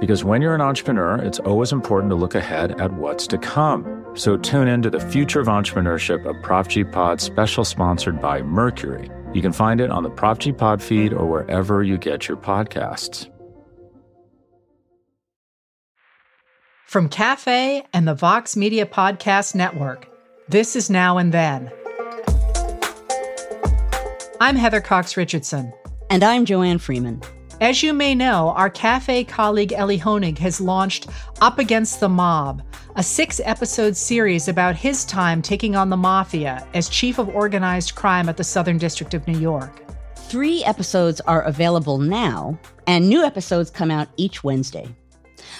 Because when you're an entrepreneur, it's always important to look ahead at what's to come. So tune in to the Future of Entrepreneurship, a Prop G Pod special sponsored by Mercury. You can find it on the Prop G Pod feed or wherever you get your podcasts. From Cafe and the Vox Media Podcast Network, this is Now and Then. I'm Heather Cox Richardson. And I'm Joanne Freeman. As you may know, our cafe colleague Elie Honig has launched Up Against the Mob, a six episode series about his time taking on the mafia as chief of organized crime at the Southern District of New York. Three episodes are available now, and new episodes come out each Wednesday.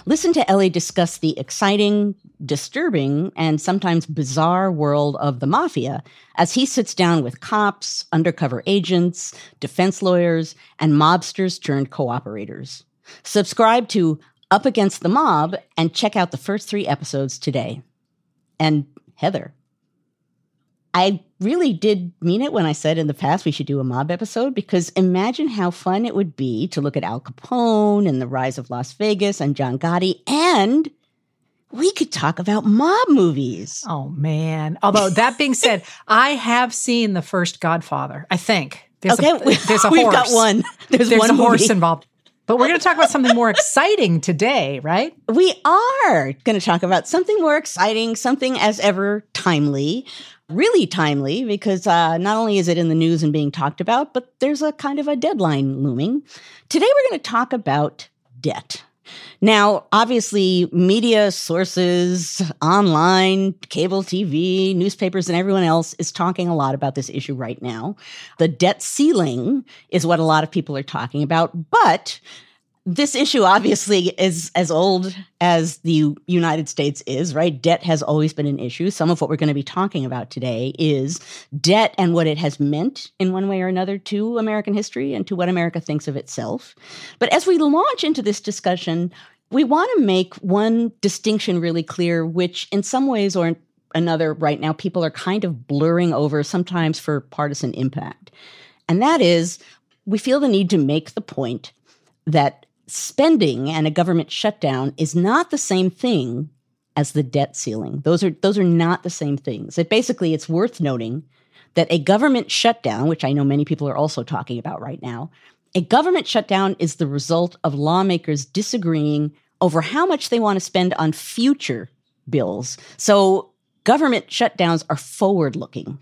Listen to Elie discuss the exciting, disturbing, and sometimes bizarre world of the mafia as he sits down with cops, undercover agents, defense lawyers, and mobsters turned cooperators. Subscribe to Up Against the Mob and check out the first three episodes today. And Heather, I really did mean it when I said in the past we should do a mob episode because imagine how fun it would be to look at Al Capone and the rise of Las Vegas and John Gotti and we could talk about mob movies. Oh man. Although that being said, I have seen the first Godfather, I think. There's okay, a, there's a We've got one. There's, there's one a horse involved. But we're going to talk about something more exciting today, right? We are going to talk about something more exciting, something as ever timely really timely because uh, not only is it in the news and being talked about, but there's a kind of a deadline looming. Today, we're going to talk about debt. Now, obviously, media sources, online, cable TV, newspapers, and everyone else is talking a lot about this issue right now. The debt ceiling is what a lot of people are talking about, but this issue obviously is as old as the United States is, right? Debt has always been an issue. Some of what we're going to be talking about today is debt and what it has meant in one way or another to American history and to what America thinks of itself. But as we launch into this discussion, we want to make one distinction really clear, which in some ways or another right now, people are kind of blurring over sometimes for partisan impact. And that is, we feel the need to make the point that spending and a government shutdown is not the same thing as the debt ceiling. Those are those are not the same things. It basically it's worth noting that a government shutdown, which I know many people are also talking about right now, a government shutdown is the result of lawmakers disagreeing over how much they want to spend on future bills. So government shutdowns are forward looking.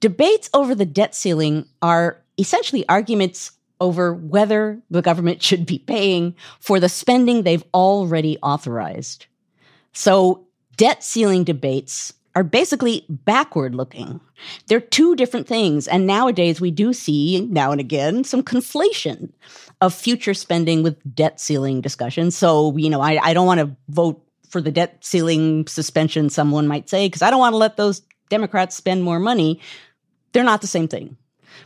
Debates over the debt ceiling are essentially arguments over whether the government should be paying for the spending they've already authorized. So, debt ceiling debates are basically backward looking. They're two different things. And nowadays, we do see now and again some conflation of future spending with debt ceiling discussions. So, you know, I, I don't want to vote for the debt ceiling suspension, someone might say, because I don't want to let those Democrats spend more money. They're not the same thing.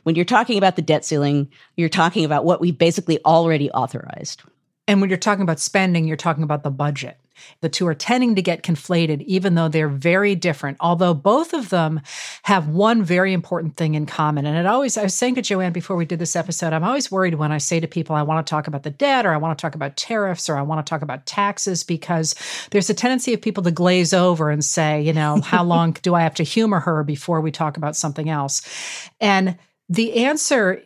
When you're talking about the debt ceiling, you're talking about what we basically already authorized. And when you're talking about spending, you're talking about the budget. The two are tending to get conflated, even though they're very different, although both of them have one very important thing in common. And it always, I was saying to Joanne before we did this episode, I'm always worried when I say to people, I want to talk about the debt or I want to talk about tariffs or I want to talk about taxes, because there's a tendency of people to glaze over and say, you know, how long do I have to humor her before we talk about something else? And the answer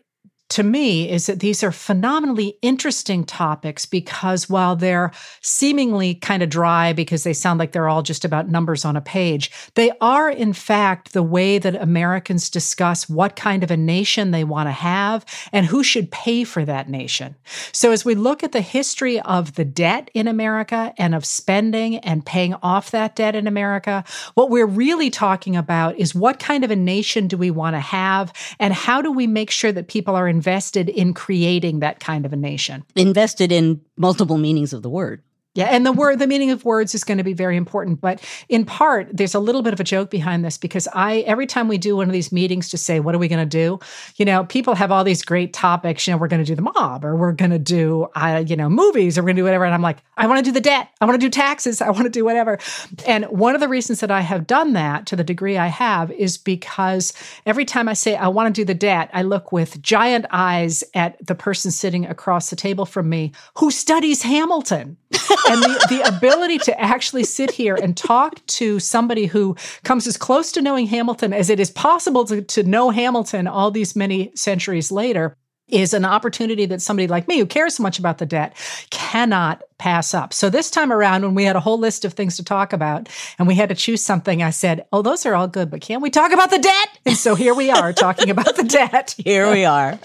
to me is that these are phenomenally interesting topics because while they're seemingly kind of dry because they sound like they're all just about numbers on a page, they are in fact the way that Americans discuss what kind of a nation they want to have and who should pay for that nation. So as we look at the history of the debt in America and of spending and paying off that debt in America, what we're really talking about is what kind of a nation do we want to have and how do we make sure that people are invested in creating that kind of a nation. Invested in multiple meanings of the word. Yeah, and the word, the meaning of words is going to be very important. But in part, there's a little bit of a joke behind this because I, every time we do one of these meetings to say, what are we going to do? You know, people have all these great topics. You know, we're going to do the mob or we're going to do, uh, you know, movies or we're going to do whatever. And I'm like, I want to do the debt. I want to do taxes. I want to do whatever. And one of the reasons that I have done that to the degree I have is because every time I say I want to do the debt, I look with giant eyes at the person sitting across the table from me who studies Hamilton and the, the ability to actually sit here and talk to somebody who comes as close to knowing Hamilton as it is possible to, to know Hamilton all these many centuries later is an opportunity that somebody like me who cares so much about the debt cannot pass up. So this time around, when we had a whole list of things to talk about and we had to choose something, I said, Oh, those are all good, but can't we talk about the debt? And so here we are talking about the debt. Here we are.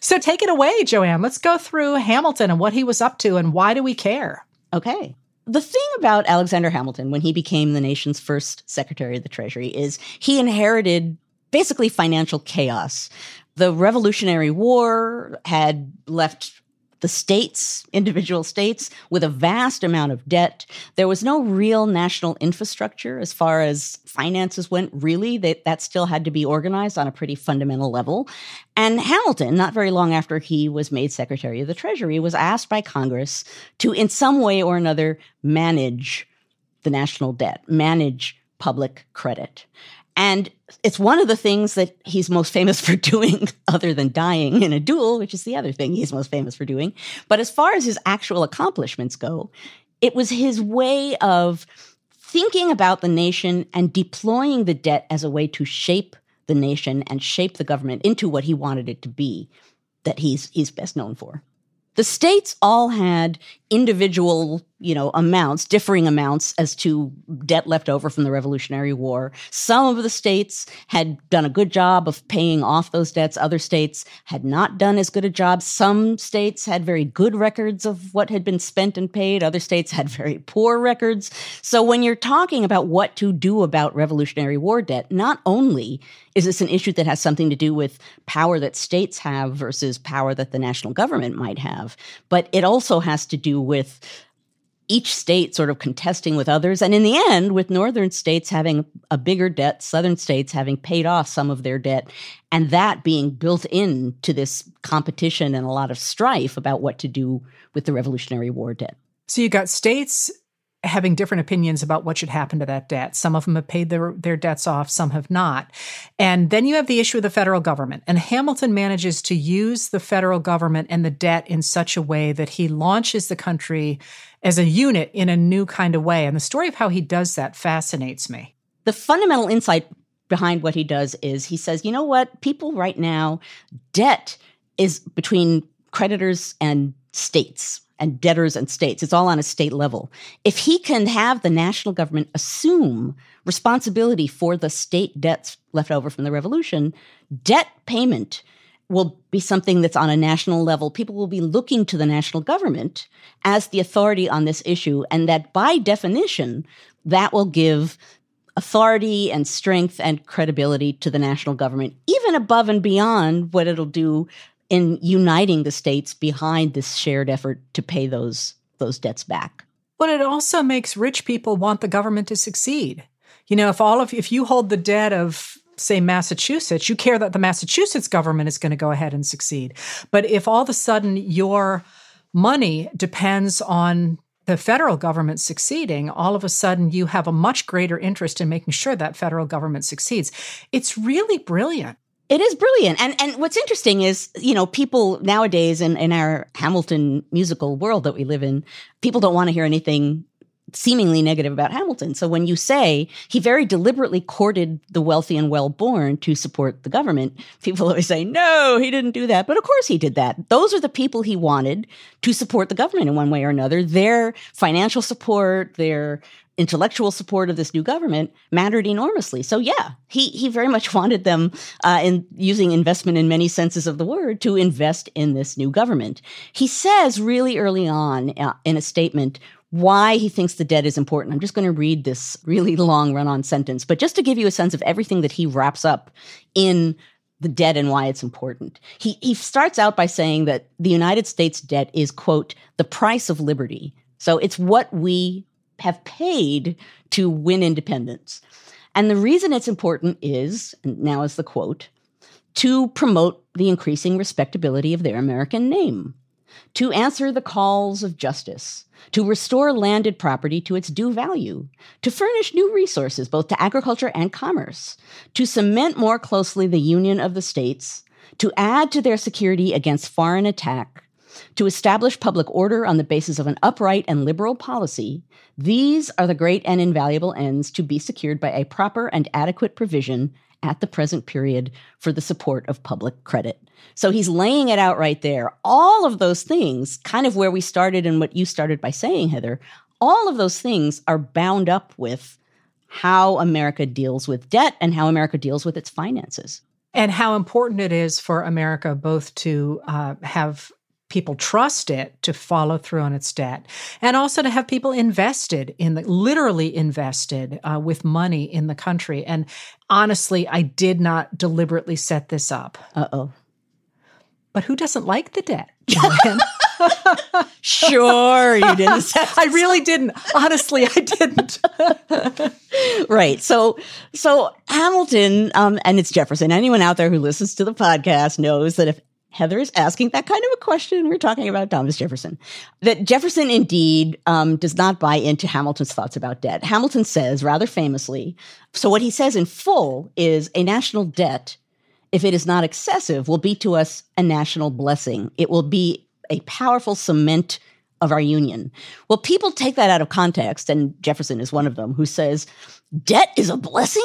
so take it away, Joanne. Let's go through Hamilton and what he was up to and why do we care? Okay. The thing about Alexander Hamilton when he became the nation's first Secretary of the Treasury is he inherited basically financial chaos. The Revolutionary War had left the states, individual states, with a vast amount of debt. There was no real national infrastructure as far as finances went, really. That, that still had to be organized on a pretty fundamental level. And Hamilton, not very long after he was made Secretary of the Treasury, was asked by Congress to, in some way or another, manage the national debt, manage public credit. And it's one of the things that he's most famous for doing, other than dying in a duel, which is the other thing he's most famous for doing. But as far as his actual accomplishments go, it was his way of thinking about the nation and deploying the debt as a way to shape the nation and shape the government into what he wanted it to be that he's he's best known for. The states all had individual, you know, amounts, differing amounts as to debt left over from the Revolutionary War. Some of the states had done a good job of paying off those debts. Other states had not done as good a job. Some states had very good records of what had been spent and paid. Other states had very poor records. So when you're talking about what to do about Revolutionary War debt, not only is this an issue that has something to do with power that states have versus power that the national government might have, but it also has to do with each state sort of contesting with others. And in the end, with northern states having a bigger debt, southern states having paid off some of their debt, and that being built into this competition and a lot of strife about what to do with the Revolutionary War debt. So you got states having different opinions about what should happen to that debt. Some of them have paid their, their debts off, some have not. And then you have the issue of the federal government. And Hamilton manages to use the federal government and the debt in such a way that he launches the country as a unit in a new kind of way. And the story of how he does that fascinates me. The fundamental insight behind what he does is he says, you know what? People right now, debt is between creditors and states and debtors and states. It's all on a state level. If he can have the national government assume responsibility for the state debts left over from the revolution, debt payment will be something that's on a national level. People will be looking to the national government as the authority on this issue. And that by definition, that will give authority and strength and credibility to the national government, even above and beyond what it'll do in uniting the states behind this shared effort to pay those those debts back. But it also makes rich people want the government to succeed. You know, if all of if you hold the debt of say Massachusetts, you care that the Massachusetts government is going to go ahead and succeed. But if all of a sudden your money depends on the federal government succeeding, all of a sudden you have a much greater interest in making sure that federal government succeeds. It's really brilliant. It is brilliant. And and what's interesting is, you know, people nowadays in, in our Hamilton musical world that we live in, people don't want to hear anything seemingly negative about Hamilton. So when you say he very deliberately courted the wealthy and well born to support the government, people always say, no, he didn't do that. But of course he did that. Those are the people he wanted to support the government in one way or another. Their financial support, their intellectual support of this new government mattered enormously. So yeah, he he very much wanted them, uh, in using investment in many senses of the word, to invest in this new government. He says really early on uh, in a statement why he thinks the debt is important. I'm just going to read this really long run on sentence, but just to give you a sense of everything that he wraps up in the debt and why it's important. He, he starts out by saying that the United States debt is, quote, the price of liberty. So it's what we have paid to win independence. And the reason it's important is, and now is the quote, to promote the increasing respectability of their American name, to answer the calls of justice, to restore landed property to its due value, to furnish new resources both to agriculture and commerce, to cement more closely the union of the states, to add to their security against foreign attack, to establish public order on the basis of an upright and liberal policy, these are the great and invaluable ends to be secured by a proper and adequate provision at the present period for the support of public credit. So he's laying it out right there. All of those things, kind of where we started and what you started by saying, Heather, all of those things are bound up with how America deals with debt and how America deals with its finances. And how important it is for America both to uh, have people trust it to follow through on its debt and also to have people invested in the literally invested uh, with money in the country. And honestly i did not deliberately set this up. Uh-oh. But who doesn't like the debt? Sure you didn't i really didn't. Honestly i didn't. Right so so hamilton um, and it's jefferson. Anyone out there who listens to the podcast knows that if Heather is asking that kind of a question. We're talking about Thomas Jefferson. That Jefferson indeed um, does not buy into Hamilton's thoughts about debt. Hamilton says, rather famously, so what he says in full is a national debt, if it is not excessive, will be to us a national blessing. It will be a powerful cement of our union. Well, people take that out of context, and Jefferson is one of them who says, debt is a blessing?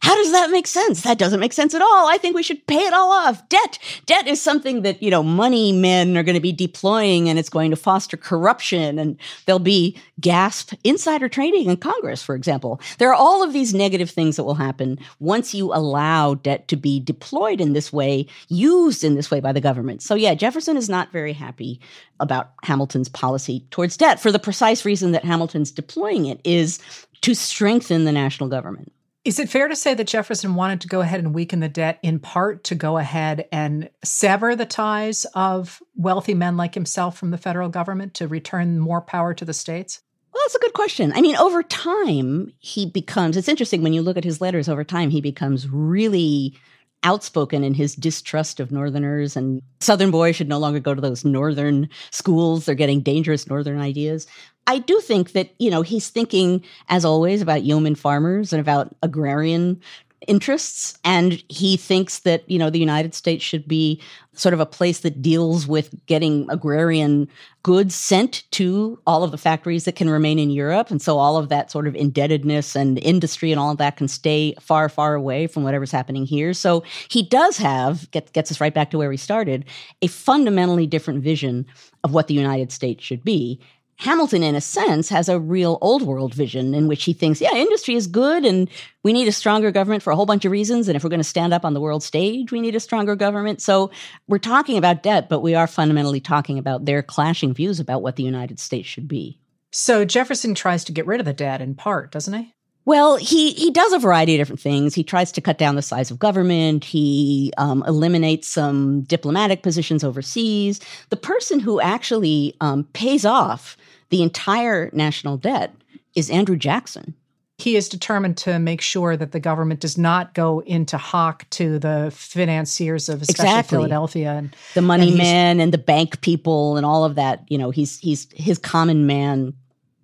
How does that make sense? That doesn't make sense at all. I think we should pay it all off. Debt, debt is something that, you know, money men are going to be deploying and it's going to foster corruption and there'll be gasp insider trading in Congress, for example. There are all of these negative things that will happen once you allow debt to be deployed in this way, used in this way by the government. So yeah, Jefferson is not very happy about Hamilton's policy towards debt for the precise reason that Hamilton's deploying it is to strengthen the national government. Is it fair to say that Jefferson wanted to go ahead and weaken the debt in part to go ahead and sever the ties of wealthy men like himself from the federal government to return more power to the states? Well, that's a good question. I mean, over time, he becomes, it's interesting when you look at his letters over time, he becomes really outspoken in his distrust of Northerners and Southern boys should no longer go to those Northern schools. They're getting dangerous Northern ideas. I do think that, you know, he's thinking, as always, about yeoman farmers and about agrarian interests. And he thinks that, you know, the United States should be sort of a place that deals with getting agrarian goods sent to all of the factories that can remain in Europe. And so all of that sort of indebtedness and industry and all of that can stay far, far away from whatever's happening here. So he does have, get, gets us right back to where we started, a fundamentally different vision of what the United States should be. Hamilton, in a sense, has a real old world vision in which he thinks, yeah, industry is good and we need a stronger government for a whole bunch of reasons. And if we're going to stand up on the world stage, we need a stronger government. So we're talking about debt, but we are fundamentally talking about their clashing views about what the United States should be. So Jefferson tries to get rid of the debt in part, doesn't he? Well, he he does a variety of different things. He tries to cut down the size of government. He um, eliminates some diplomatic positions overseas. The person who actually um, pays off the entire national debt is Andrew Jackson. He is determined to make sure that the government does not go into hock to the financiers of especially exactly. Philadelphia and the money and men and the bank people and all of that. You know, he's he's his common man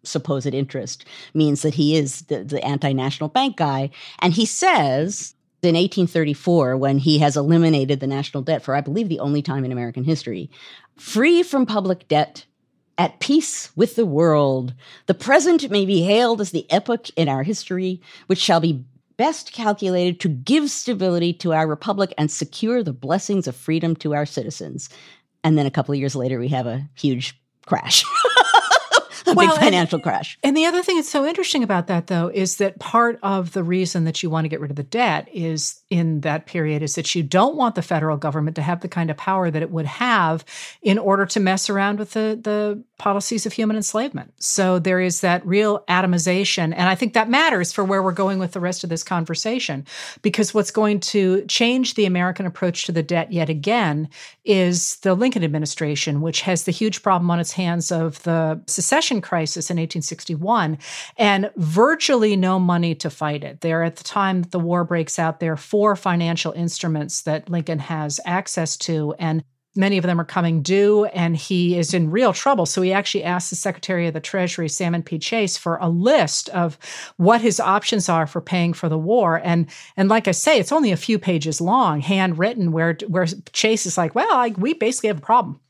supposed interest means that he is the, the anti-national bank guy. And he says in 1834, when he has eliminated the national debt for, I believe, the only time in American history, free from public debt at peace with the world. The present may be hailed as the epoch in our history which shall be best calculated to give stability to our republic and secure the blessings of freedom to our citizens. And then a couple of years later, we have a huge crash. a well, big financial and, crash. And the other thing that's so interesting about that, though, is that part of the reason that you want to get rid of the debt is in that period is that you don't want the federal government to have the kind of power that it would have in order to mess around with the, the policies of human enslavement. So there is that real atomization. And I think that matters for where we're going with the rest of this conversation, because what's going to change the American approach to the debt yet again is the Lincoln administration, which has the huge problem on its hands of the secession crisis in 1861 and virtually no money to fight it. There, at the time that the war breaks out, there are four financial instruments that Lincoln has access to. And Many of them are coming due, and he is in real trouble. So he actually asked the Secretary of the Treasury, Salmon P. Chase, for a list of what his options are for paying for the war. And and like I say, it's only a few pages long, handwritten, where where Chase is like, "Well, I, we basically have a problem."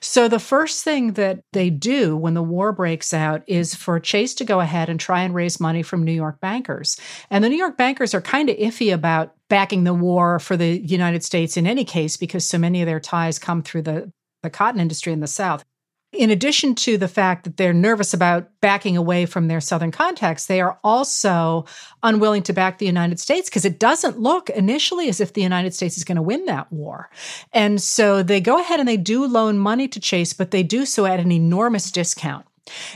So, the first thing that they do when the war breaks out is for Chase to go ahead and try and raise money from New York bankers. And the New York bankers are kind of iffy about backing the war for the United States in any case because so many of their ties come through the, the cotton industry in the South in addition to the fact that they're nervous about backing away from their Southern contacts, they are also unwilling to back the United States because it doesn't look initially as if the United States is going to win that war. And so they go ahead and they do loan money to Chase, but they do so at an enormous discount.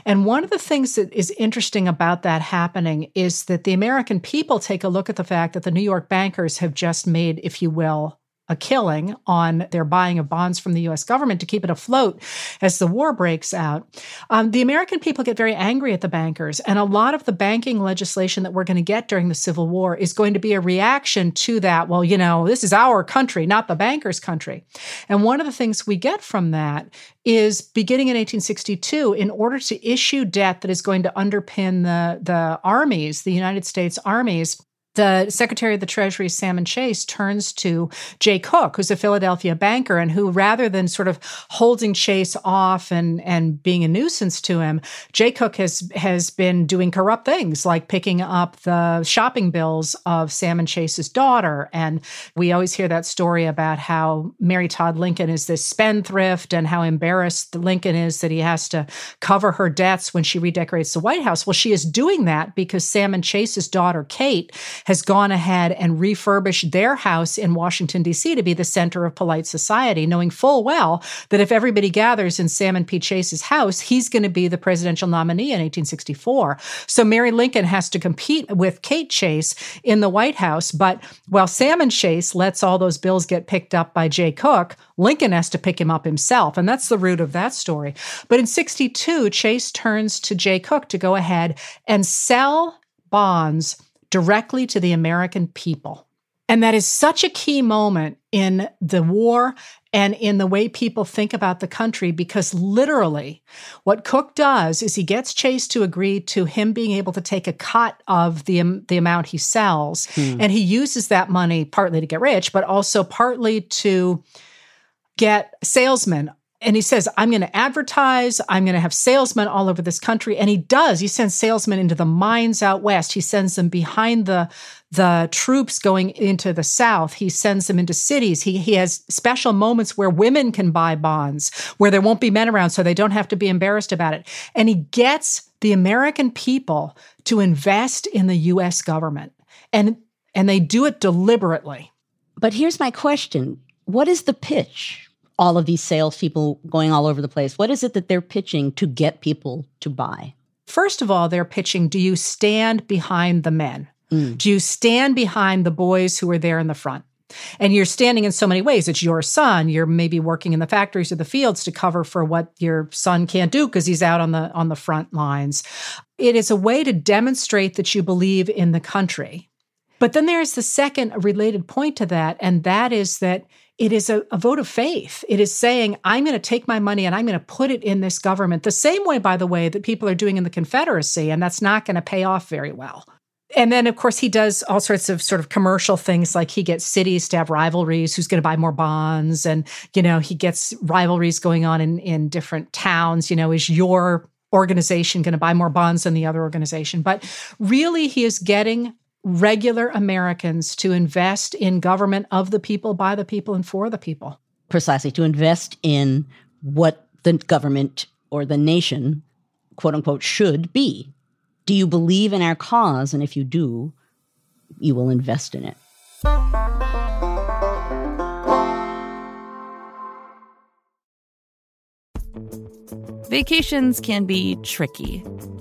And one of the things that is interesting about that happening is that the American people take a look at the fact that the New York bankers have just made, if you will, a killing on their buying of bonds from the US government to keep it afloat as the war breaks out. Um, the American people get very angry at the bankers, and a lot of the banking legislation that we're going to get during the Civil War is going to be a reaction to that. Well, you know, this is our country, not the bankers' country. And one of the things we get from that is beginning in 1862, in order to issue debt that is going to underpin the, the armies, the United States armies, the Secretary of the Treasury, Salmon Chase, turns to Jay Cooke, who's a Philadelphia banker, and who, rather than sort of holding Chase off and, and being a nuisance to him, Jay Cooke has has been doing corrupt things like picking up the shopping bills of Salmon Chase's daughter. And we always hear that story about how Mary Todd Lincoln is this spendthrift and how embarrassed Lincoln is that he has to cover her debts when she redecorates the White House. Well, she is doing that because Salmon Chase's daughter, Kate, has gone ahead and refurbished their house in Washington, D.C. to be the center of polite society, knowing full well that if everybody gathers in Salmon P. Chase's house, he's going to be the presidential nominee in 1864. So Mary Lincoln has to compete with Kate Chase in the White House. But while Salmon Chase lets all those bills get picked up by Jay Cooke, Lincoln has to pick him up himself. And that's the root of that story. But in 62, Chase turns to Jay Cooke to go ahead and sell bonds directly to the American people. And that is such a key moment in the war and in the way people think about the country because literally what Cooke does is he gets Chase to agree to him being able to take a cut of the, um, the amount he sells. Hmm. And he uses that money partly to get rich, but also partly to get salesmen and he says, I'm going to advertise. I'm going to have salesmen all over this country. And he does. He sends salesmen into the mines out west. He sends them behind the, the troops going into the South. He sends them into cities. He, he has special moments where women can buy bonds, where there won't be men around, so they don't have to be embarrassed about it. And he gets the American people to invest in the US government. And, and they do it deliberately. But here's my question What is the pitch? All of these salespeople going all over the place? What is it that they're pitching to get people to buy? First of all, they're pitching do you stand behind the men? Mm. Do you stand behind the boys who are there in the front? And you're standing in so many ways. It's your son. You're maybe working in the factories or the fields to cover for what your son can't do because he's out on the on the front lines. It is a way to demonstrate that you believe in the country. But then there's the second related point to that, and that is that it is a, a, vote of faith. It is saying, I'm going to take my money and I'm going to put it in this government, the same way, by the way, that people are doing in the Confederacy, and that's not going to pay off very well. and then of course he does all sorts of sort of commercial things like he gets cities to have rivalries who's going to buy more bonds and you know he gets rivalries going on in in different towns you know is your organization going to buy more bonds than the other organization but really he is getting regular americans to invest in government of the people by the people and for the people precisely to invest in what the government or the nation quote unquote should be do you believe in our cause? And if you do, you will invest in it. Vacations can be tricky.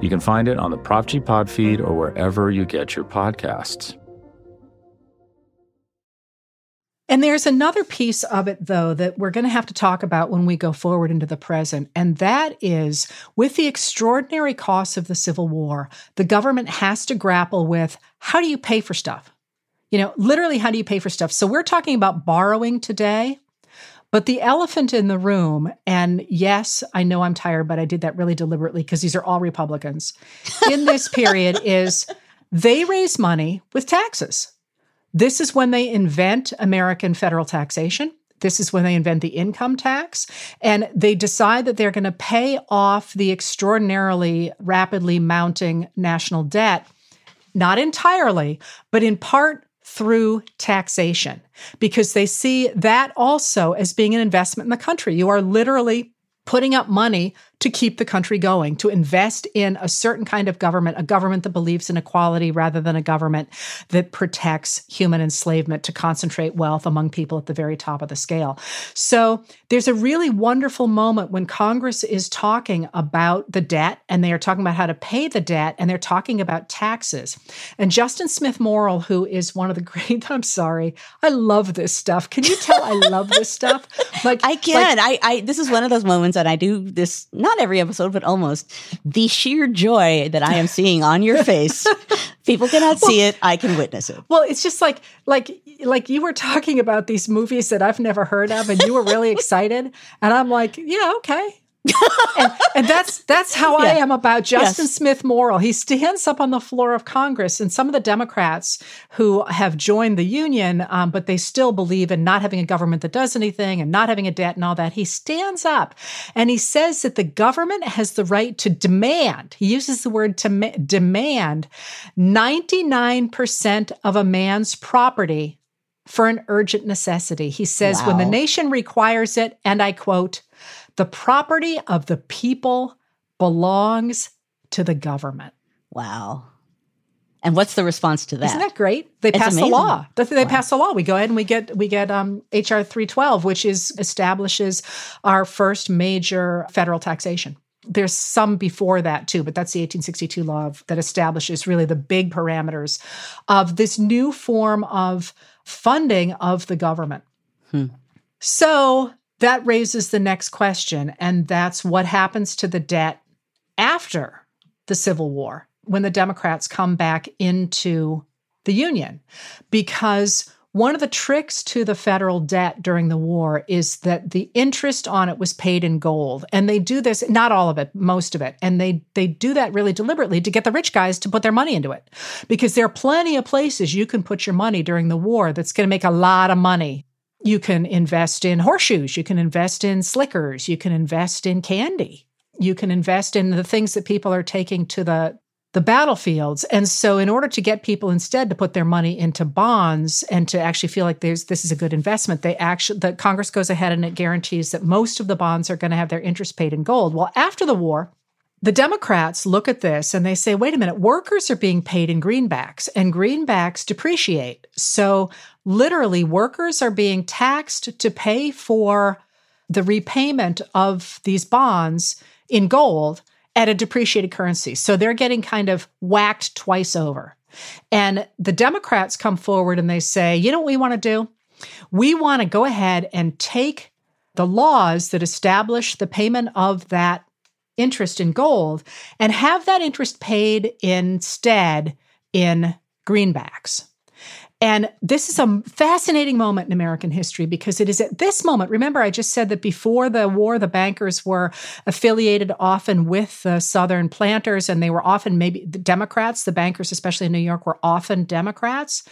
You can find it on the Prop G Pod feed or wherever you get your podcasts. And there's another piece of it, though, that we're going to have to talk about when we go forward into the present. And that is with the extraordinary costs of the Civil War, the government has to grapple with how do you pay for stuff? You know, literally, how do you pay for stuff? So we're talking about borrowing today. But the elephant in the room, and yes, I know I'm tired, but I did that really deliberately because these are all Republicans in this period, is they raise money with taxes. This is when they invent American federal taxation. This is when they invent the income tax. And they decide that they're going to pay off the extraordinarily rapidly mounting national debt, not entirely, but in part through taxation because they see that also as being an investment in the country. You are literally putting up money to keep the country going, to invest in a certain kind of government, a government that believes in equality rather than a government that protects human enslavement to concentrate wealth among people at the very top of the scale. So there's a really wonderful moment when Congress is talking about the debt and they are talking about how to pay the debt and they're talking about taxes. And Justin Smith Morrill, who is one of the great, I'm sorry, I love this stuff. Can you tell I love this stuff? Like I can. Like, I, I this is one of those moments that I do this not not every episode, but almost, the sheer joy that I am seeing on your face. People cannot well, see it. I can witness it. Well, it's just like like like you were talking about these movies that I've never heard of, and you were really excited, and I'm like, yeah, okay, and, and, that's that's how yeah. I am about Justin yes. Smith Morrill. He stands up on the floor of Congress, and some of the Democrats who have joined the union, um, but they still believe in not having a government that does anything and not having a debt and all that. He stands up and he says that the government has the right to demand. He uses the word to demand ninety nine percent of a man's property for an urgent necessity. He says wow. when the nation requires it, and I quote the property of the people belongs to the government. Wow. And what's the response to that? Isn't that great? They pass the law. They wow. pass the law. We go ahead and we get we get um, HR three twelve, which is establishes our first major federal taxation. There's some before that too, but that's the 1862 law of, that establishes really the big parameters of this new form of funding of the government. Hmm. So that raises the next question, and that's what happens to the debt after the Civil War when the Democrats come back into the Union because one of the tricks to the federal debt during the war is that the interest on it was paid in gold. And they do this, not all of it, most of it. And they they do that really deliberately to get the rich guys to put their money into it. Because there are plenty of places you can put your money during the war that's going to make a lot of money. You can invest in horseshoes, you can invest in slickers, you can invest in candy. You can invest in the things that people are taking to the the battlefields. And so in order to get people instead to put their money into bonds and to actually feel like there's this is a good investment, they actually the Congress goes ahead and it guarantees that most of the bonds are going to have their interest paid in gold. Well, after the war, the Democrats look at this and they say, wait a minute, workers are being paid in greenbacks and greenbacks depreciate. So literally, workers are being taxed to pay for the repayment of these bonds in gold at a depreciated currency. So they're getting kind of whacked twice over. And the Democrats come forward and they say, you know what we want to do? We want to go ahead and take the laws that establish the payment of that interest in gold and have that interest paid instead in greenbacks. And this is a fascinating moment in American history because it is at this moment. Remember, I just said that before the war, the bankers were affiliated often with the Southern planters, and they were often maybe the Democrats. The bankers, especially in New York, were often Democrats.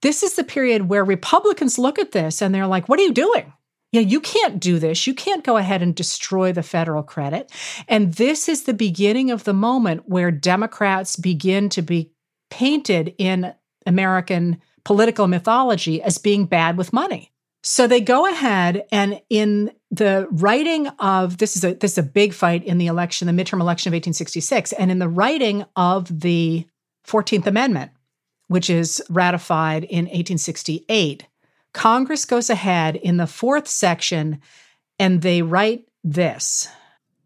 This is the period where Republicans look at this and they're like, what are you doing? Yeah, you can't do this. You can't go ahead and destroy the federal credit. And this is the beginning of the moment where Democrats begin to be painted in American political mythology as being bad with money. So they go ahead and in the writing of this is a this is a big fight in the election, the midterm election of 1866, and in the writing of the 14th Amendment, which is ratified in 1868, Congress goes ahead in the fourth section and they write this.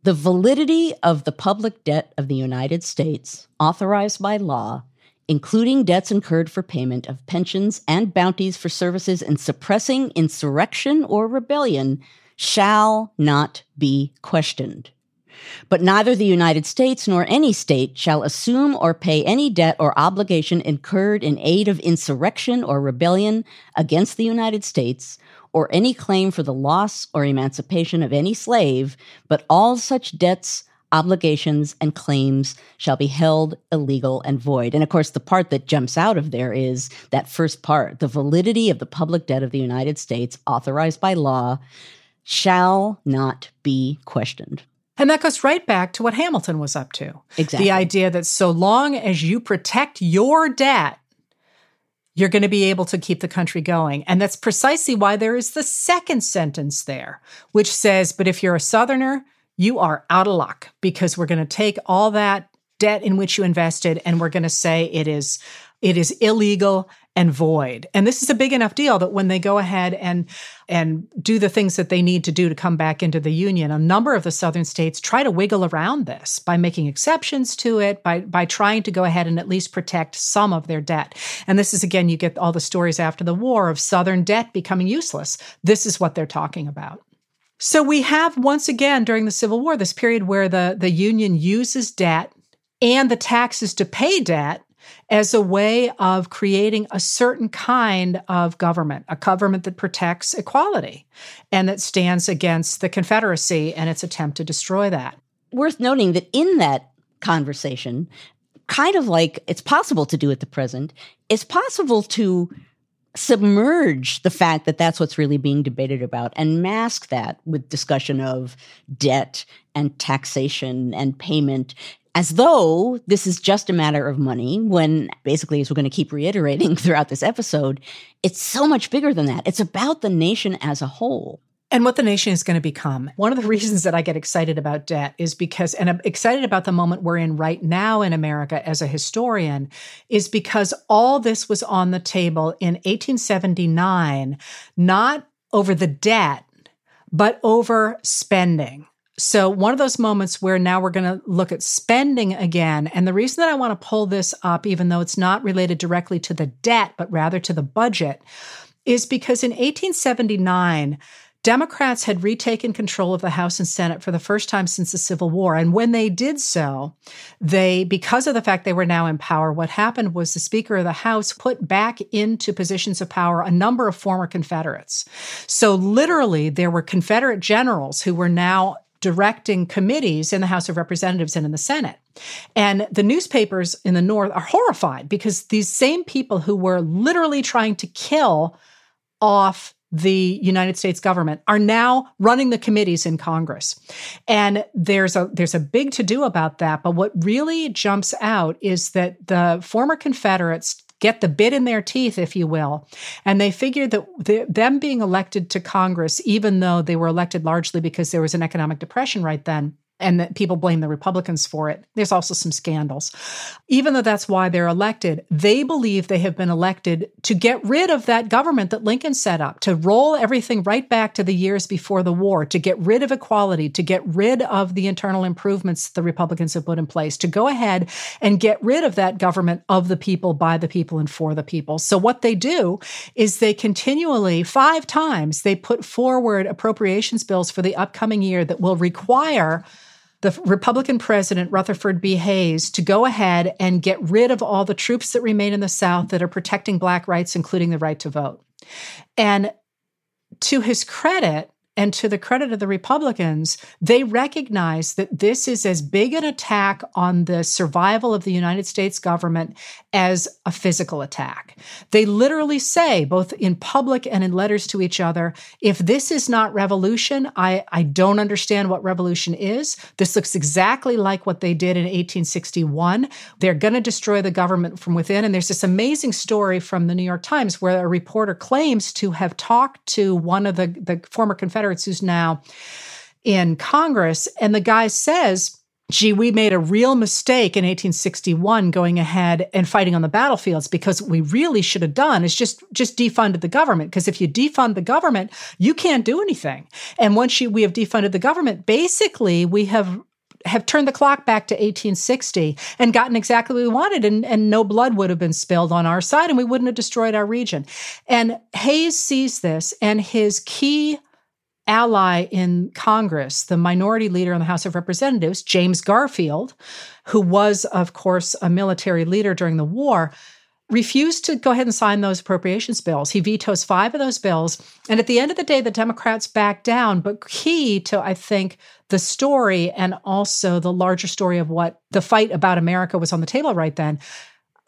The validity of the public debt of the United States, authorized by law, including debts incurred for payment of pensions and bounties for services in suppressing insurrection or rebellion, shall not be questioned. But neither the United States nor any state shall assume or pay any debt or obligation incurred in aid of insurrection or rebellion against the United States, or any claim for the loss or emancipation of any slave, but all such debts obligations and claims shall be held illegal and void. And of course, the part that jumps out of there is that first part the validity of the public debt of the United States, authorized by law, shall not be questioned. And that goes right back to what Hamilton was up to. Exactly. The idea that so long as you protect your debt, you're going to be able to keep the country going. And that's precisely why there is the second sentence there, which says, But if you're a Southerner, you are out of luck because we're going to take all that debt in which you invested and we're going to say it is it is illegal and void. And this is a big enough deal that when they go ahead and and do the things that they need to do to come back into the union, a number of the southern states try to wiggle around this by making exceptions to it, by by trying to go ahead and at least protect some of their debt. And this is again you get all the stories after the war of southern debt becoming useless. This is what they're talking about. So we have once again during the Civil War this period where the, the Union uses debt and the taxes to pay debt as a way of creating a certain kind of government, a government that protects equality and that stands against the Confederacy and its attempt to destroy that. Worth noting that in that conversation, kind of like it's possible to do at the present, it's possible to submerge the fact that that's what's really being debated about and mask that with discussion of debt and taxation and payment as though this is just a matter of money when basically as we're going to keep reiterating throughout this episode it's so much bigger than that. It's about the nation as a whole and what the nation is going to become. One of the reasons that I get excited about debt is because, and I'm excited about the moment we're in right now in America as a historian, is because all this was on the table in 1879, not over the debt, but over spending. So, one of those moments where now we're going to look at spending again. And the reason that I want to pull this up, even though it's not related directly to the debt, but rather to the budget, is because in 1879, Democrats had retaken control of the House and Senate for the first time since the Civil War. And when they did so, they, because of the fact they were now in power, what happened was the Speaker of the House put back into positions of power a number of former Confederates. So literally, there were Confederate generals who were now directing committees in the House of Representatives and in the Senate. And the newspapers in the North are horrified because these same people who were literally trying to kill off the United States government are now running the committees in Congress. And there's a there's a big to do about that, but what really jumps out is that the former Confederates get the bit in their teeth, if you will. And they figured that the, them being elected to Congress, even though they were elected largely because there was an economic depression right then, and that people blame the Republicans for it. There's also some scandals. Even though that's why they're elected, they believe they have been elected to get rid of that government that Lincoln set up, to roll everything right back to the years before the war, to get rid of equality, to get rid of the internal improvements the Republicans have put in place, to go ahead and get rid of that government of the people, by the people, and for the people. So what they do is they continually, five times, they put forward appropriations bills for the upcoming year that will require the Republican president, Rutherford B. Hayes, to go ahead and get rid of all the troops that remain in the South that are protecting Black rights, including the right to vote. And to his credit, and to the credit of the Republicans, they recognize that this is as big an attack on the survival of the United States government as a physical attack. They literally say, both in public and in letters to each other, if this is not revolution, I, I don't understand what revolution is. This looks exactly like what they did in 1861. They're going to destroy the government from within. And there's this amazing story from the New York Times where a reporter claims to have talked to one of the, the former Confederate Who's now in Congress. And the guy says, gee, we made a real mistake in 1861 going ahead and fighting on the battlefields because what we really should have done is just just defunded the government. Because if you defund the government, you can't do anything. And once you, we have defunded the government, basically we have have turned the clock back to 1860 and gotten exactly what we wanted and, and no blood would have been spilled on our side and we wouldn't have destroyed our region. And Hayes sees this and his key ally in Congress, the minority leader in the House of Representatives, James Garfield, who was, of course, a military leader during the war, refused to go ahead and sign those appropriations bills. He vetoes five of those bills. And at the end of the day, the Democrats backed down. But key to, I think, the story and also the larger story of what the fight about America was on the table right then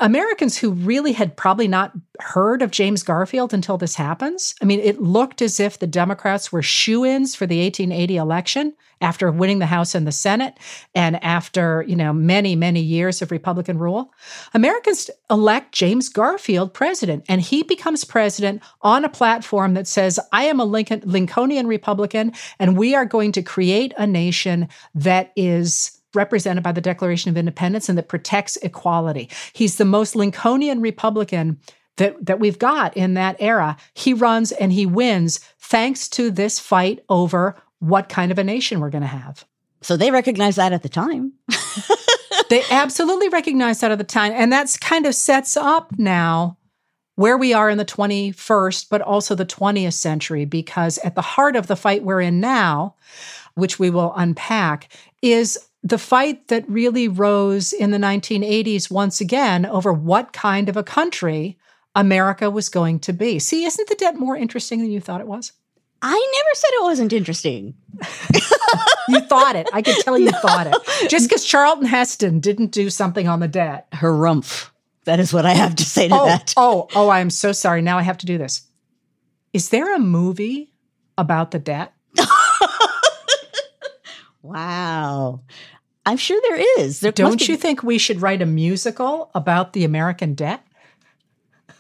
Americans who really had probably not heard of James Garfield until this happens. I mean, it looked as if the Democrats were shoe ins for the 1880 election after winning the House and the Senate and after, you know, many, many years of Republican rule. Americans elect James Garfield president, and he becomes president on a platform that says, I am a Lincoln, Lincolnian Republican, and we are going to create a nation that is represented by the Declaration of Independence and that protects equality. He's the most Lincolnian Republican that, that we've got in that era. He runs and he wins thanks to this fight over what kind of a nation we're going to have. So they recognize that at the time. they absolutely recognize that at the time. And that's kind of sets up now where we are in the 21st, but also the 20th century, because at the heart of the fight we're in now, which we will unpack, is the fight that really rose in the 1980s once again over what kind of a country America was going to be. See, isn't the debt more interesting than you thought it was? I never said it wasn't interesting. you thought it. I can tell you no. thought it. Just because Charlton Heston didn't do something on the debt. Harumph. That is what I have to say to oh, that. Oh, oh, I am so sorry. Now I have to do this. Is there a movie about the debt? wow. I'm sure there is. There Don't you think we should write a musical about the American debt?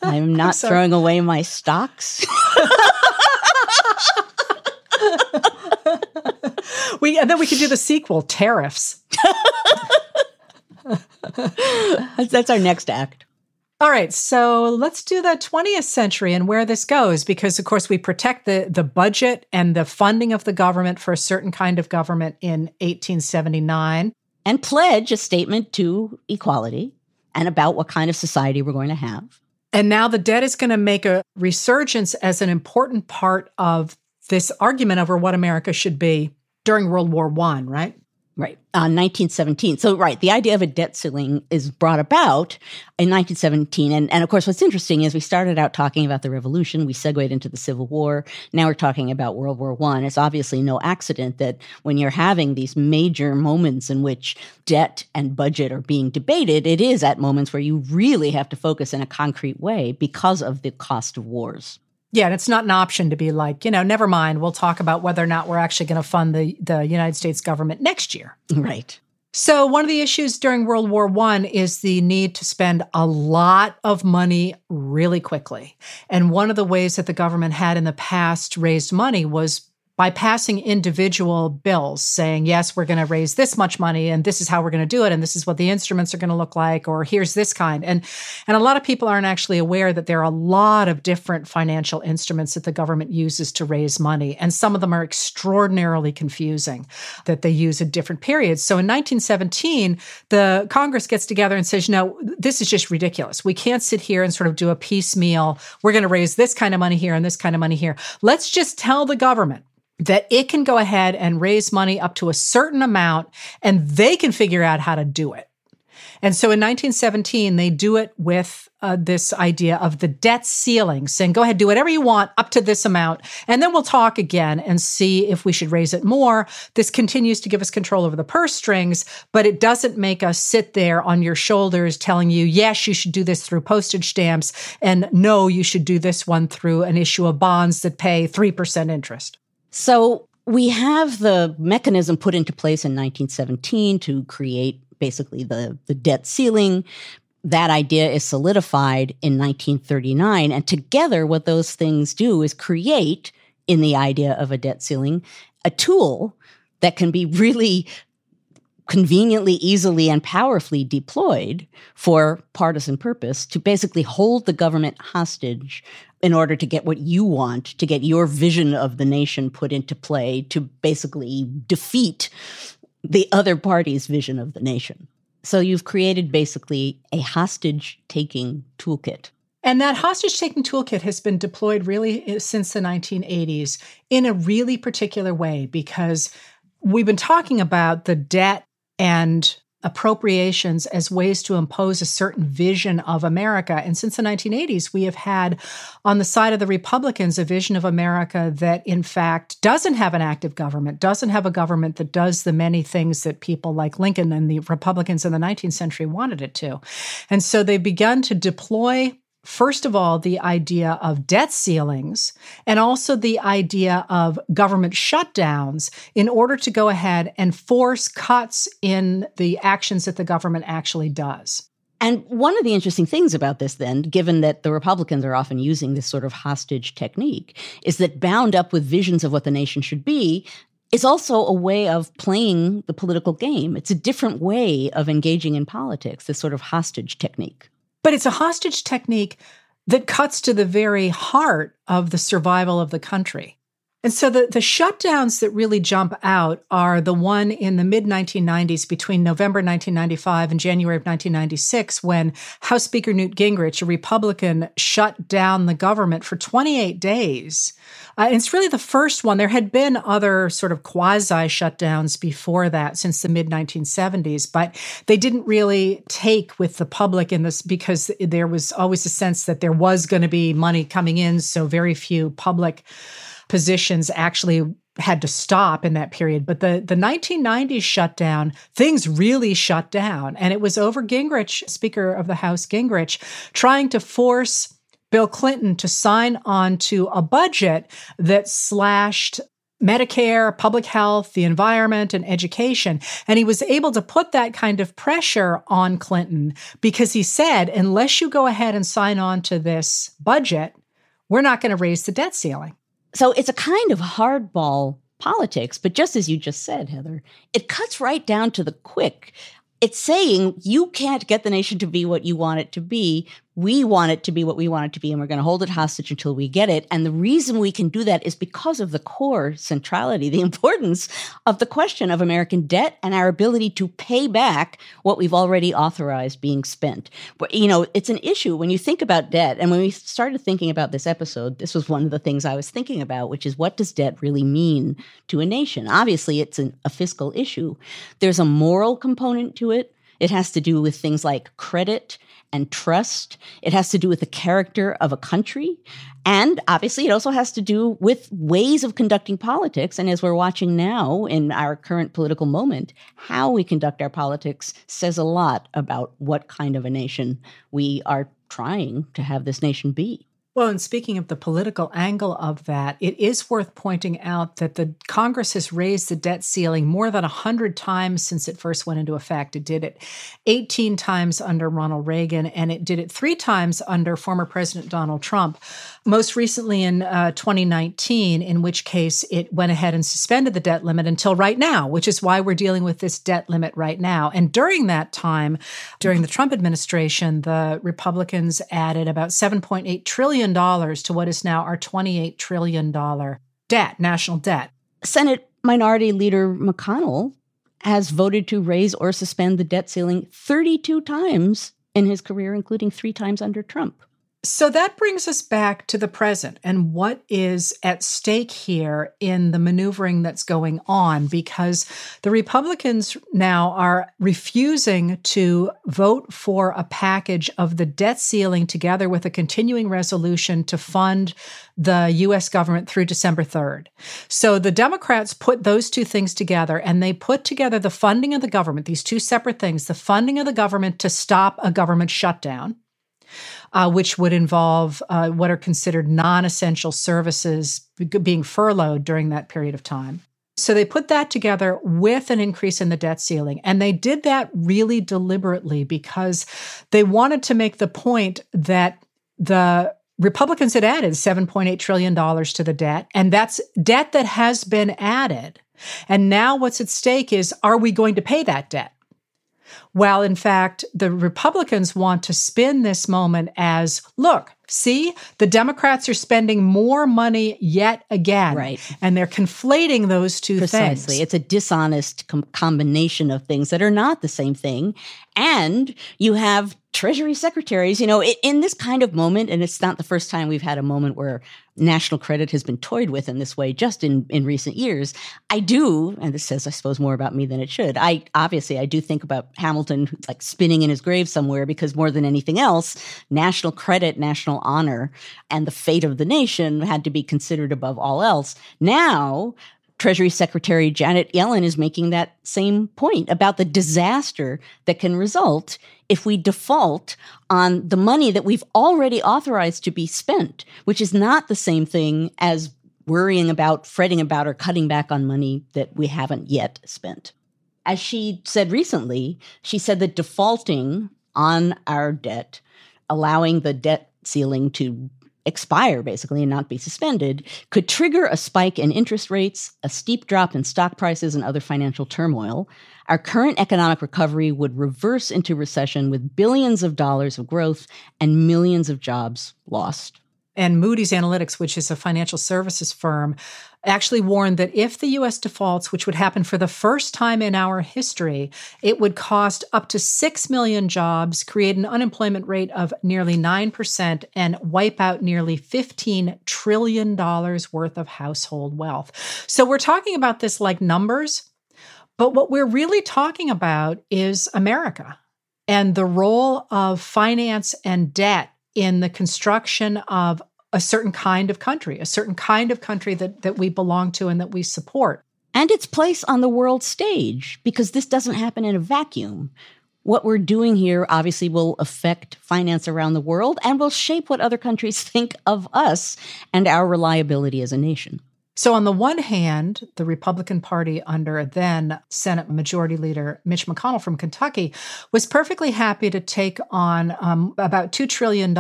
I'm not I'm throwing away my stocks. we and then we could do the sequel, tariffs. That's our next act. All right, so let's do the 20th century and where this goes, because of course we protect the, the budget and the funding of the government for a certain kind of government in 1879. And pledge a statement to equality and about what kind of society we're going to have. And now the debt is going to make a resurgence as an important part of this argument over what America should be during World War One, right? Right. Uh, 1917. So, right, the idea of a debt ceiling is brought about in 1917. And, and of course, what's interesting is we started out talking about the revolution, we segued into the Civil War. Now we're talking about World War One. It's obviously no accident that when you're having these major moments in which debt and budget are being debated, it is at moments where you really have to focus in a concrete way because of the cost of wars. Yeah, and it's not an option to be like, you know, never mind. We'll talk about whether or not we're actually going to fund the the United States government next year. Right. So one of the issues during World War One is the need to spend a lot of money really quickly. And one of the ways that the government had in the past raised money was by passing individual bills saying, yes, we're going to raise this much money and this is how we're going to do it. And this is what the instruments are going to look like, or here's this kind. And, and a lot of people aren't actually aware that there are a lot of different financial instruments that the government uses to raise money. And some of them are extraordinarily confusing that they use at different periods. So in 1917, the Congress gets together and says, no, this is just ridiculous. We can't sit here and sort of do a piecemeal. We're going to raise this kind of money here and this kind of money here. Let's just tell the government that it can go ahead and raise money up to a certain amount and they can figure out how to do it. And so in 1917, they do it with uh, this idea of the debt ceiling, saying, go ahead, do whatever you want up to this amount. And then we'll talk again and see if we should raise it more. This continues to give us control over the purse strings, but it doesn't make us sit there on your shoulders telling you, yes, you should do this through postage stamps. And no, you should do this one through an issue of bonds that pay 3% interest. So we have the mechanism put into place in 1917 to create basically the, the debt ceiling. That idea is solidified in 1939. And together, what those things do is create, in the idea of a debt ceiling, a tool that can be really conveniently, easily, and powerfully deployed for partisan purpose to basically hold the government hostage in order to get what you want, to get your vision of the nation put into play, to basically defeat the other party's vision of the nation. So you've created basically a hostage taking toolkit. And that hostage taking toolkit has been deployed really since the 1980s in a really particular way because we've been talking about the debt and appropriations as ways to impose a certain vision of America. And since the 1980s, we have had on the side of the Republicans a vision of America that, in fact, doesn't have an active government, doesn't have a government that does the many things that people like Lincoln and the Republicans in the 19th century wanted it to. And so they've begun to deploy first of all, the idea of debt ceilings and also the idea of government shutdowns in order to go ahead and force cuts in the actions that the government actually does. And one of the interesting things about this, then, given that the Republicans are often using this sort of hostage technique, is that bound up with visions of what the nation should be, is also a way of playing the political game. It's a different way of engaging in politics, this sort of hostage technique. But it's a hostage technique that cuts to the very heart of the survival of the country. And so the, the shutdowns that really jump out are the one in the mid 1990s between November 1995 and January of 1996, when House Speaker Newt Gingrich, a Republican, shut down the government for 28 days. Uh, it's really the first one. There had been other sort of quasi shutdowns before that since the mid 1970s, but they didn't really take with the public in this because there was always a sense that there was going to be money coming in. So very few public positions actually had to stop in that period. But the, the 1990s shutdown, things really shut down. And it was over Gingrich, Speaker of the House Gingrich, trying to force Bill Clinton to sign on to a budget that slashed Medicare, public health, the environment, and education. And he was able to put that kind of pressure on Clinton because he said, unless you go ahead and sign on to this budget, we're not going to raise the debt ceiling. So it's a kind of hardball politics, but just as you just said, Heather, it cuts right down to the quick. It's saying you can't get the nation to be what you want it to be we want it to be what we want it to be, and we're going to hold it hostage until we get it. And the reason we can do that is because of the core centrality, the importance of the question of American debt and our ability to pay back what we've already authorized being spent. But, you know, it's an issue when you think about debt. And when we started thinking about this episode, this was one of the things I was thinking about, which is what does debt really mean to a nation? Obviously, it's an, a fiscal issue, there's a moral component to it. It has to do with things like credit and trust. It has to do with the character of a country. And obviously, it also has to do with ways of conducting politics. And as we're watching now in our current political moment, how we conduct our politics says a lot about what kind of a nation we are trying to have this nation be. Well, and speaking of the political angle of that, it is worth pointing out that the Congress has raised the debt ceiling more than 100 times since it first went into effect. It did it 18 times under Ronald Reagan, and it did it three times under former President Donald Trump. Most recently in uh, 2019, in which case it went ahead and suspended the debt limit until right now, which is why we're dealing with this debt limit right now. And during that time, during the Trump administration, the Republicans added about 7.8 trillion trillion to what is now our $28 trillion debt, national debt. Senate Minority Leader McConnell has voted to raise or suspend the debt ceiling 32 times in his career, including three times under Trump. So that brings us back to the present and what is at stake here in the maneuvering that's going on because the Republicans now are refusing to vote for a package of the debt ceiling together with a continuing resolution to fund the US government through December 3rd. So the Democrats put those two things together and they put together the funding of the government, these two separate things, the funding of the government to stop a government shutdown uh, which would involve uh, what are considered non essential services being furloughed during that period of time. So they put that together with an increase in the debt ceiling. And they did that really deliberately because they wanted to make the point that the Republicans had added $7.8 trillion to the debt, and that's debt that has been added. And now what's at stake is are we going to pay that debt? While in fact, the Republicans want to spin this moment as look, see, the Democrats are spending more money yet again. Right. And they're conflating those two Precisely. things. It's a dishonest com- combination of things that are not the same thing. And you have Treasury secretaries, you know, in this kind of moment, and it's not the first time we've had a moment where national credit has been toyed with in this way just in, in recent years. I do, and this says, I suppose, more about me than it should. I obviously, I do think about Hamilton like spinning in his grave somewhere because more than anything else, national credit, national honor, and the fate of the nation had to be considered above all else. Now, Treasury Secretary Janet Yellen is making that same point about the disaster that can result if we default on the money that we've already authorized to be spent, which is not the same thing as worrying about, fretting about, or cutting back on money that we haven't yet spent. As she said recently, she said that defaulting on our debt, allowing the debt ceiling to expire basically and not be suspended could trigger a spike in interest rates, a steep drop in stock prices, and other financial turmoil. Our current economic recovery would reverse into recession with billions of dollars of growth and millions of jobs lost. And Moody's Analytics, which is a financial services firm, actually warned that if the US defaults, which would happen for the first time in our history, it would cost up to 6 million jobs, create an unemployment rate of nearly 9%, and wipe out nearly $15 trillion worth of household wealth. So we're talking about this like numbers, but what we're really talking about is America and the role of finance and debt in the construction of a certain kind of country, a certain kind of country that, that we belong to and that we support. And its place on the world stage, because this doesn't happen in a vacuum. What we're doing here obviously will affect finance around the world and will shape what other countries think of us and our reliability as a nation. So, on the one hand, the Republican Party under then Senate Majority Leader Mitch McConnell from Kentucky was perfectly happy to take on um, about $2 trillion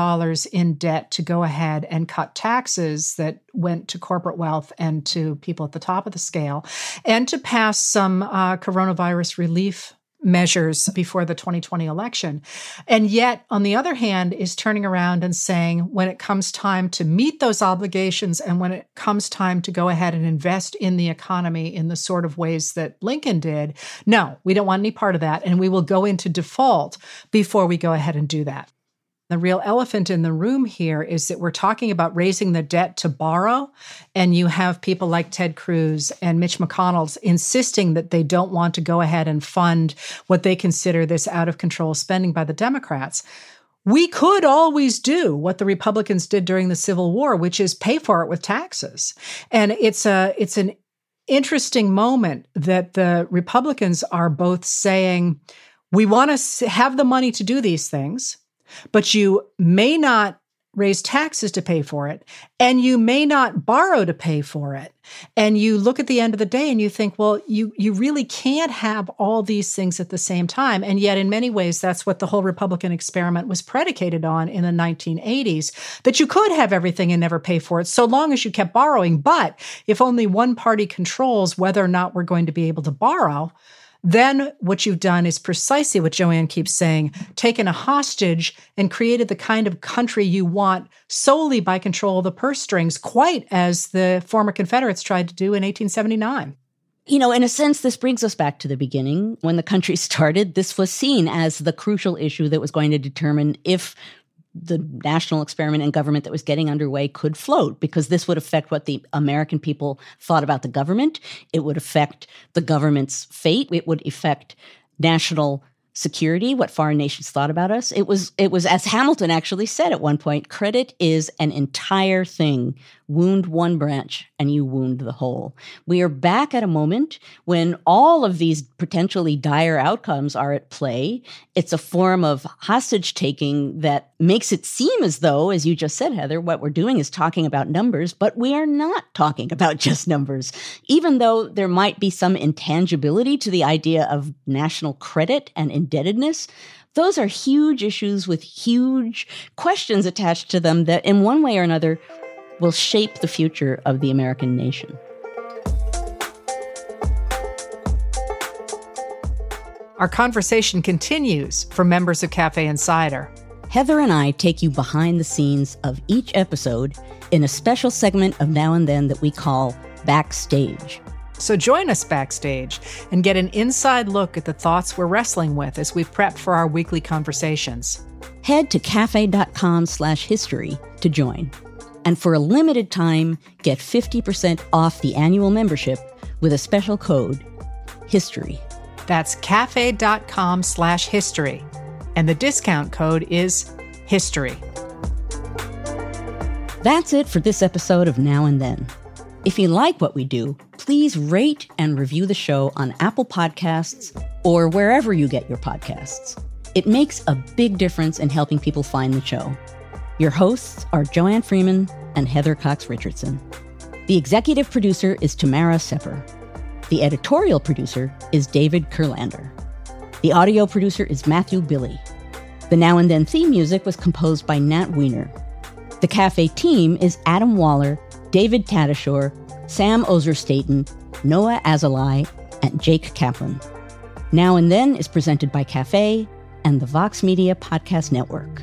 in debt to go ahead and cut taxes that went to corporate wealth and to people at the top of the scale, and to pass some uh, coronavirus relief measures before the 2020 election. And yet, on the other hand, is turning around and saying when it comes time to meet those obligations and when it comes time to go ahead and invest in the economy in the sort of ways that Lincoln did, no, we don't want any part of that. And we will go into default before we go ahead and do that. The real elephant in the room here is that we're talking about raising the debt to borrow. And you have people like Ted Cruz and Mitch McConnell insisting that they don't want to go ahead and fund what they consider this out of control spending by the Democrats. We could always do what the Republicans did during the Civil War, which is pay for it with taxes. And it's a it's an interesting moment that the Republicans are both saying we want to have the money to do these things but you may not raise taxes to pay for it and you may not borrow to pay for it. And you look at the end of the day and you think well you you really can't have all these things at the same time. And yet in many ways that's what the whole republican experiment was predicated on in the 1980s that you could have everything and never pay for it so long as you kept borrowing. But if only one party controls whether or not we're going to be able to borrow then what you've done is precisely what Joanne keeps saying taken a hostage and created the kind of country you want solely by control of the purse strings, quite as the former Confederates tried to do in 1879. You know, in a sense, this brings us back to the beginning. When the country started, this was seen as the crucial issue that was going to determine if the national experiment in government that was getting underway could float because this would affect what the American people thought about the government. It would affect the government's fate. It would affect national security, what foreign nations thought about us. It was it was as Hamilton actually said at one point, credit is an entire thing. Wound one branch and you wound the whole. We are back at a moment when all of these potentially dire outcomes are at play. It's a form of hostage taking that makes it seem as though, as you just said, Heather, what we're doing is talking about numbers, but we are not talking about just numbers. Even though there might be some intangibility to the idea of national credit and indebtedness, those are huge issues with huge questions attached to them that, in one way or another, will shape the future of the American nation. Our conversation continues for members of Cafe Insider. Heather and I take you behind the scenes of each episode in a special segment of Now and Then that we call Backstage. So join us backstage and get an inside look at the thoughts we're wrestling with as we prep for our weekly conversations. Head to cafe.com slash history to join. And for a limited time, get 50% off the annual membership with a special code, HISTORY. That's cafe.com slash history. And the discount code is HISTORY. That's it for this episode of Now and Then. If you like what we do, please rate and review the show on Apple Podcasts or wherever you get your podcasts. It makes a big difference in helping people find the show. Your hosts are Joanne Freeman and Heather Cox Richardson. The executive producer is Tamara Sepper. The editorial producer is David Kurlander. The audio producer is Matthew Billy. The Now and Then theme music was composed by Nat Weiner. The cafe team is Adam Waller David Tatasciore, Sam Ozer-Staton, Noah Azulai, and Jake Kaplan. Now and Then is presented by Cafe and the Vox Media Podcast Network.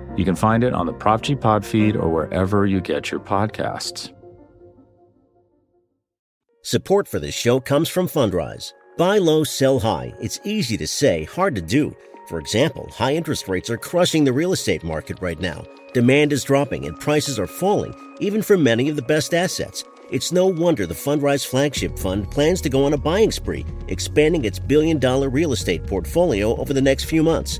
You can find it on the Prop G Pod feed or wherever you get your podcasts. Support for this show comes from Fundrise. Buy low, sell high. It's easy to say, hard to do. For example, high interest rates are crushing the real estate market right now. Demand is dropping and prices are falling, even for many of the best assets. It's no wonder the Fundrise Flagship Fund plans to go on a buying spree, expanding its billion dollar real estate portfolio over the next few months.